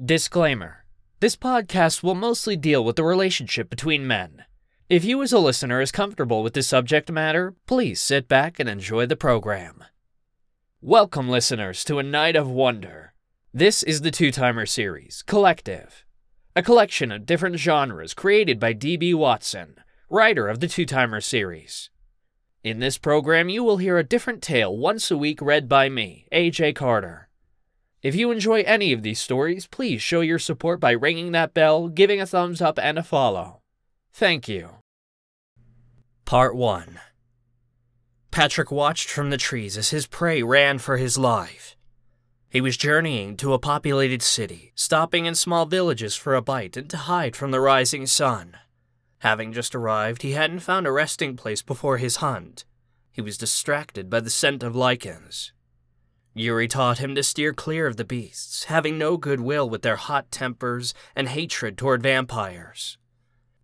Disclaimer This podcast will mostly deal with the relationship between men. If you, as a listener, is comfortable with this subject matter, please sit back and enjoy the program. Welcome, listeners, to a night of wonder. This is the Two Timer series, Collective, a collection of different genres created by D.B. Watson, writer of the Two Timer series. In this program, you will hear a different tale once a week read by me, A.J. Carter. If you enjoy any of these stories, please show your support by ringing that bell, giving a thumbs up, and a follow. Thank you. Part 1 Patrick watched from the trees as his prey ran for his life. He was journeying to a populated city, stopping in small villages for a bite and to hide from the rising sun. Having just arrived, he hadn't found a resting place before his hunt. He was distracted by the scent of Lycans. Yuri taught him to steer clear of the beasts, having no goodwill with their hot tempers and hatred toward vampires.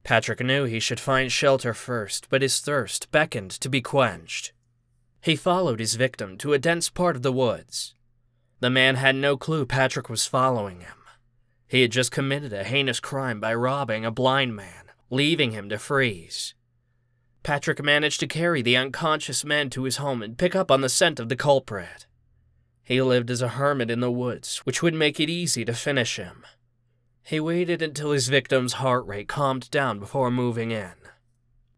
Patrick knew he should find shelter first, but his thirst beckoned to be quenched. He followed his victim to a dense part of the woods. The man had no clue Patrick was following him. He had just committed a heinous crime by robbing a blind man, leaving him to freeze. Patrick managed to carry the unconscious man to his home and pick up on the scent of the culprit. He lived as a hermit in the woods, which would make it easy to finish him. He waited until his victim's heart rate calmed down before moving in.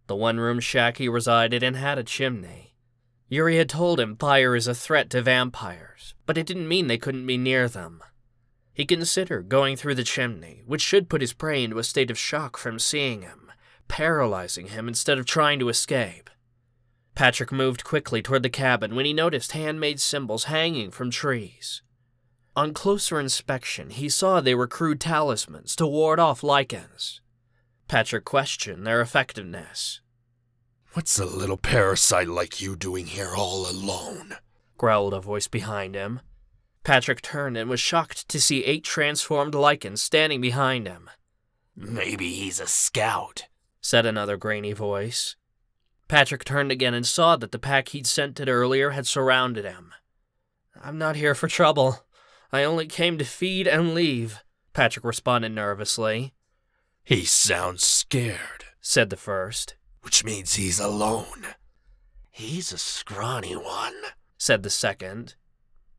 The one room shack he resided in had a chimney. Yuri had told him fire is a threat to vampires, but it didn't mean they couldn't be near them. He considered going through the chimney, which should put his prey into a state of shock from seeing him, paralyzing him instead of trying to escape. Patrick moved quickly toward the cabin when he noticed handmade symbols hanging from trees. On closer inspection, he saw they were crude talismans to ward off Lycans. Patrick questioned their effectiveness. What's a little parasite like you doing here all alone? growled a voice behind him. Patrick turned and was shocked to see eight transformed Lycans standing behind him. Maybe he's a scout, said another grainy voice. Patrick turned again and saw that the pack he'd scented earlier had surrounded him. I'm not here for trouble. I only came to feed and leave, Patrick responded nervously. He sounds scared, said the first. Which means he's alone. He's a scrawny one, said the second.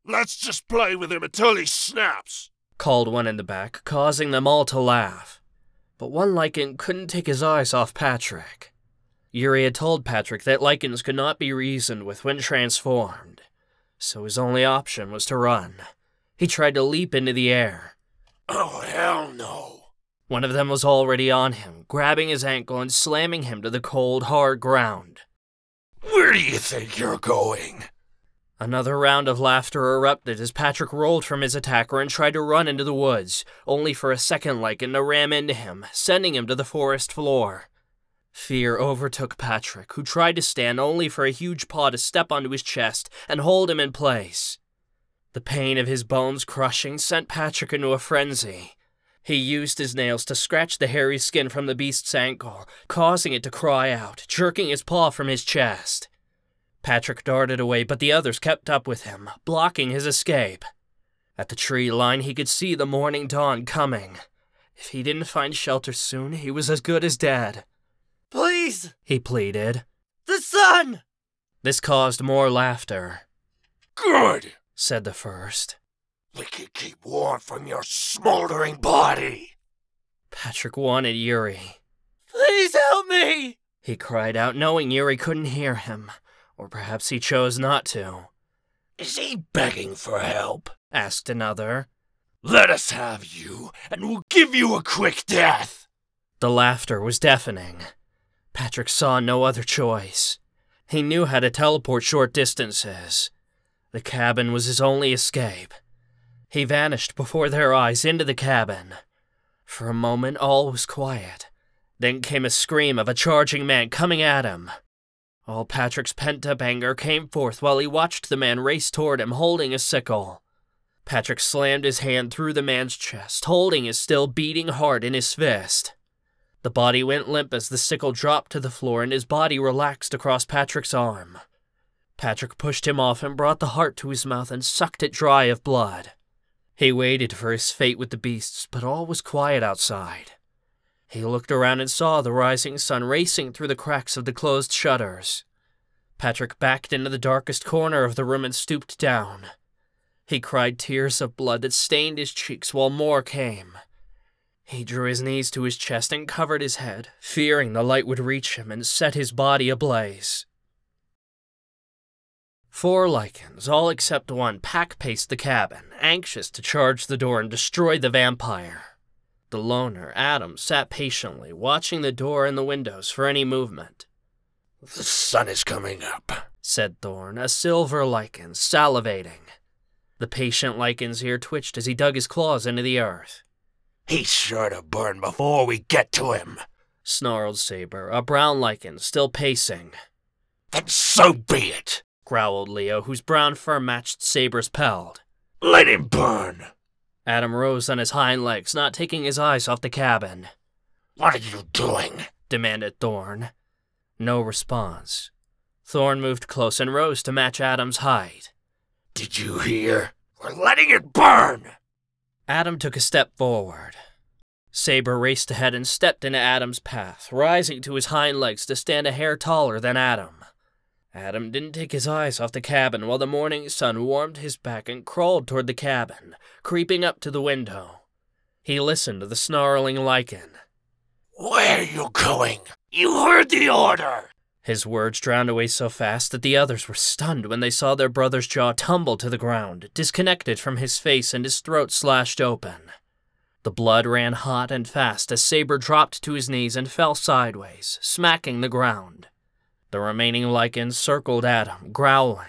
Let's just play with him until he snaps, called one in the back, causing them all to laugh. But one Lycan couldn't take his eyes off Patrick. Yuri had told Patrick that Lycans could not be reasoned with when transformed, so his only option was to run. He tried to leap into the air. Oh, hell no. One of them was already on him, grabbing his ankle and slamming him to the cold, hard ground. Where do you think you're going? Another round of laughter erupted as Patrick rolled from his attacker and tried to run into the woods, only for a second Lycan to ram into him, sending him to the forest floor. Fear overtook Patrick, who tried to stand only for a huge paw to step onto his chest and hold him in place. The pain of his bones crushing sent Patrick into a frenzy. He used his nails to scratch the hairy skin from the beast's ankle, causing it to cry out, jerking his paw from his chest. Patrick darted away, but the others kept up with him, blocking his escape. At the tree line, he could see the morning dawn coming. If he didn't find shelter soon, he was as good as dead. Please! He pleaded. The sun! This caused more laughter. Good, said the first. We can keep warm from your smoldering body. Patrick wanted Yuri. Please help me! He cried out, knowing Yuri couldn't hear him. Or perhaps he chose not to. Is he begging for help? asked another. Let us have you, and we'll give you a quick death. The laughter was deafening. Patrick saw no other choice. He knew how to teleport short distances. The cabin was his only escape. He vanished before their eyes into the cabin. For a moment, all was quiet. Then came a scream of a charging man coming at him. All Patrick's pent up anger came forth while he watched the man race toward him holding a sickle. Patrick slammed his hand through the man's chest, holding his still beating heart in his fist. The body went limp as the sickle dropped to the floor and his body relaxed across Patrick's arm. Patrick pushed him off and brought the heart to his mouth and sucked it dry of blood. He waited for his fate with the beasts, but all was quiet outside. He looked around and saw the rising sun racing through the cracks of the closed shutters. Patrick backed into the darkest corner of the room and stooped down. He cried tears of blood that stained his cheeks while more came. He drew his knees to his chest and covered his head, fearing the light would reach him and set his body ablaze. Four Lycans, all except one, pack paced the cabin, anxious to charge the door and destroy the vampire. The loner, Adam, sat patiently, watching the door and the windows for any movement. The sun is coming up, said Thorn, a silver Lycan, salivating. The patient Lycans ear twitched as he dug his claws into the earth. He's sure to burn before we get to him, snarled Saber, a brown Lycan still pacing. Then so be it, growled Leo, whose brown fur matched Saber's pelt. Let him burn. Adam rose on his hind legs, not taking his eyes off the cabin. What are you doing? demanded Thorn. No response. Thorn moved close and rose to match Adam's height. Did you hear? We're letting it burn! Adam took a step forward. Saber raced ahead and stepped into Adam's path, rising to his hind legs to stand a hair taller than Adam. Adam didn't take his eyes off the cabin while the morning sun warmed his back and crawled toward the cabin, creeping up to the window. He listened to the snarling Lycan. Where are you going? You heard the order! His words drowned away so fast that the others were stunned when they saw their brother's jaw tumble to the ground, disconnected from his face and his throat slashed open. The blood ran hot and fast as Saber dropped to his knees and fell sideways, smacking the ground. The remaining Lycans circled Adam, growling,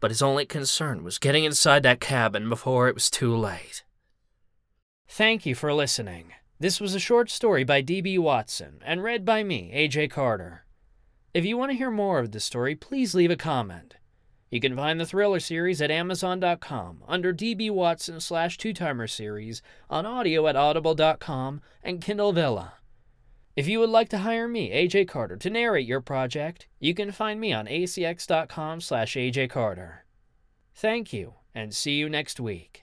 but his only concern was getting inside that cabin before it was too late. Thank you for listening. This was a short story by D.B. Watson and read by me, A.J. Carter. If you want to hear more of this story, please leave a comment. You can find the thriller series at Amazon.com under DB Watson slash Two Timer series on audio at Audible.com and Kindle Vella. If you would like to hire me, AJ Carter, to narrate your project, you can find me on acx.com slash AJ Carter. Thank you, and see you next week.